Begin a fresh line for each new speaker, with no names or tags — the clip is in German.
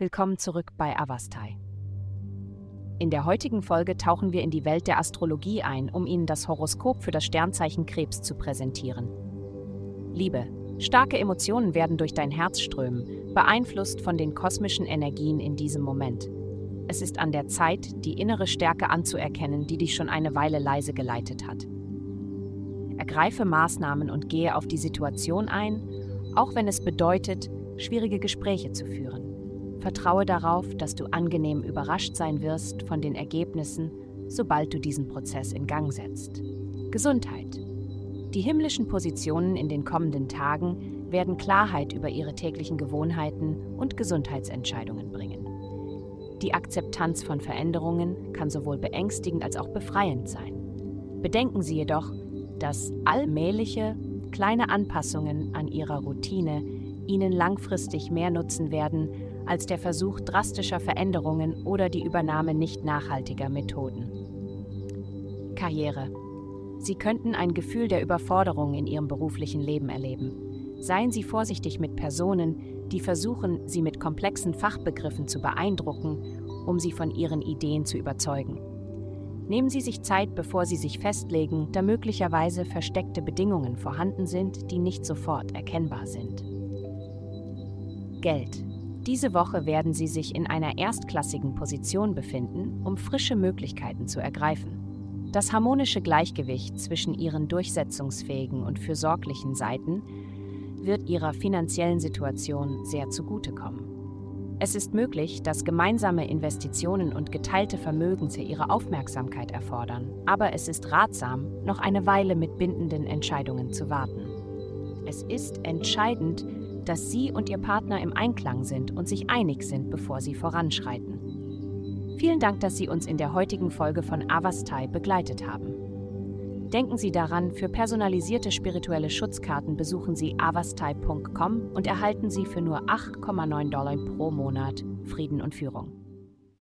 Willkommen zurück bei Avastai. In der heutigen Folge tauchen wir in die Welt der Astrologie ein, um Ihnen das Horoskop für das Sternzeichen Krebs zu präsentieren. Liebe, starke Emotionen werden durch dein Herz strömen, beeinflusst von den kosmischen Energien in diesem Moment. Es ist an der Zeit, die innere Stärke anzuerkennen, die dich schon eine Weile leise geleitet hat. Ergreife Maßnahmen und gehe auf die Situation ein, auch wenn es bedeutet, schwierige Gespräche zu führen. Vertraue darauf, dass du angenehm überrascht sein wirst von den Ergebnissen, sobald du diesen Prozess in Gang setzt. Gesundheit. Die himmlischen Positionen in den kommenden Tagen werden Klarheit über ihre täglichen Gewohnheiten und Gesundheitsentscheidungen bringen. Die Akzeptanz von Veränderungen kann sowohl beängstigend als auch befreiend sein. Bedenken Sie jedoch, dass allmähliche, kleine Anpassungen an Ihrer Routine Ihnen langfristig mehr nutzen werden als der Versuch drastischer Veränderungen oder die Übernahme nicht nachhaltiger Methoden. Karriere. Sie könnten ein Gefühl der Überforderung in Ihrem beruflichen Leben erleben. Seien Sie vorsichtig mit Personen, die versuchen, Sie mit komplexen Fachbegriffen zu beeindrucken, um Sie von Ihren Ideen zu überzeugen. Nehmen Sie sich Zeit, bevor Sie sich festlegen, da möglicherweise versteckte Bedingungen vorhanden sind, die nicht sofort erkennbar sind. Geld. Diese Woche werden Sie sich in einer erstklassigen Position befinden, um frische Möglichkeiten zu ergreifen. Das harmonische Gleichgewicht zwischen Ihren durchsetzungsfähigen und fürsorglichen Seiten wird Ihrer finanziellen Situation sehr zugutekommen. Es ist möglich, dass gemeinsame Investitionen und geteilte Vermögens Ihre Aufmerksamkeit erfordern, aber es ist ratsam, noch eine Weile mit bindenden Entscheidungen zu warten. Es ist entscheidend, dass Sie und Ihr Partner im Einklang sind und sich einig sind, bevor Sie voranschreiten. Vielen Dank, dass Sie uns in der heutigen Folge von Avastai begleitet haben. Denken Sie daran, für personalisierte spirituelle Schutzkarten besuchen Sie avastai.com und erhalten Sie für nur 8,9 Dollar pro Monat Frieden und Führung.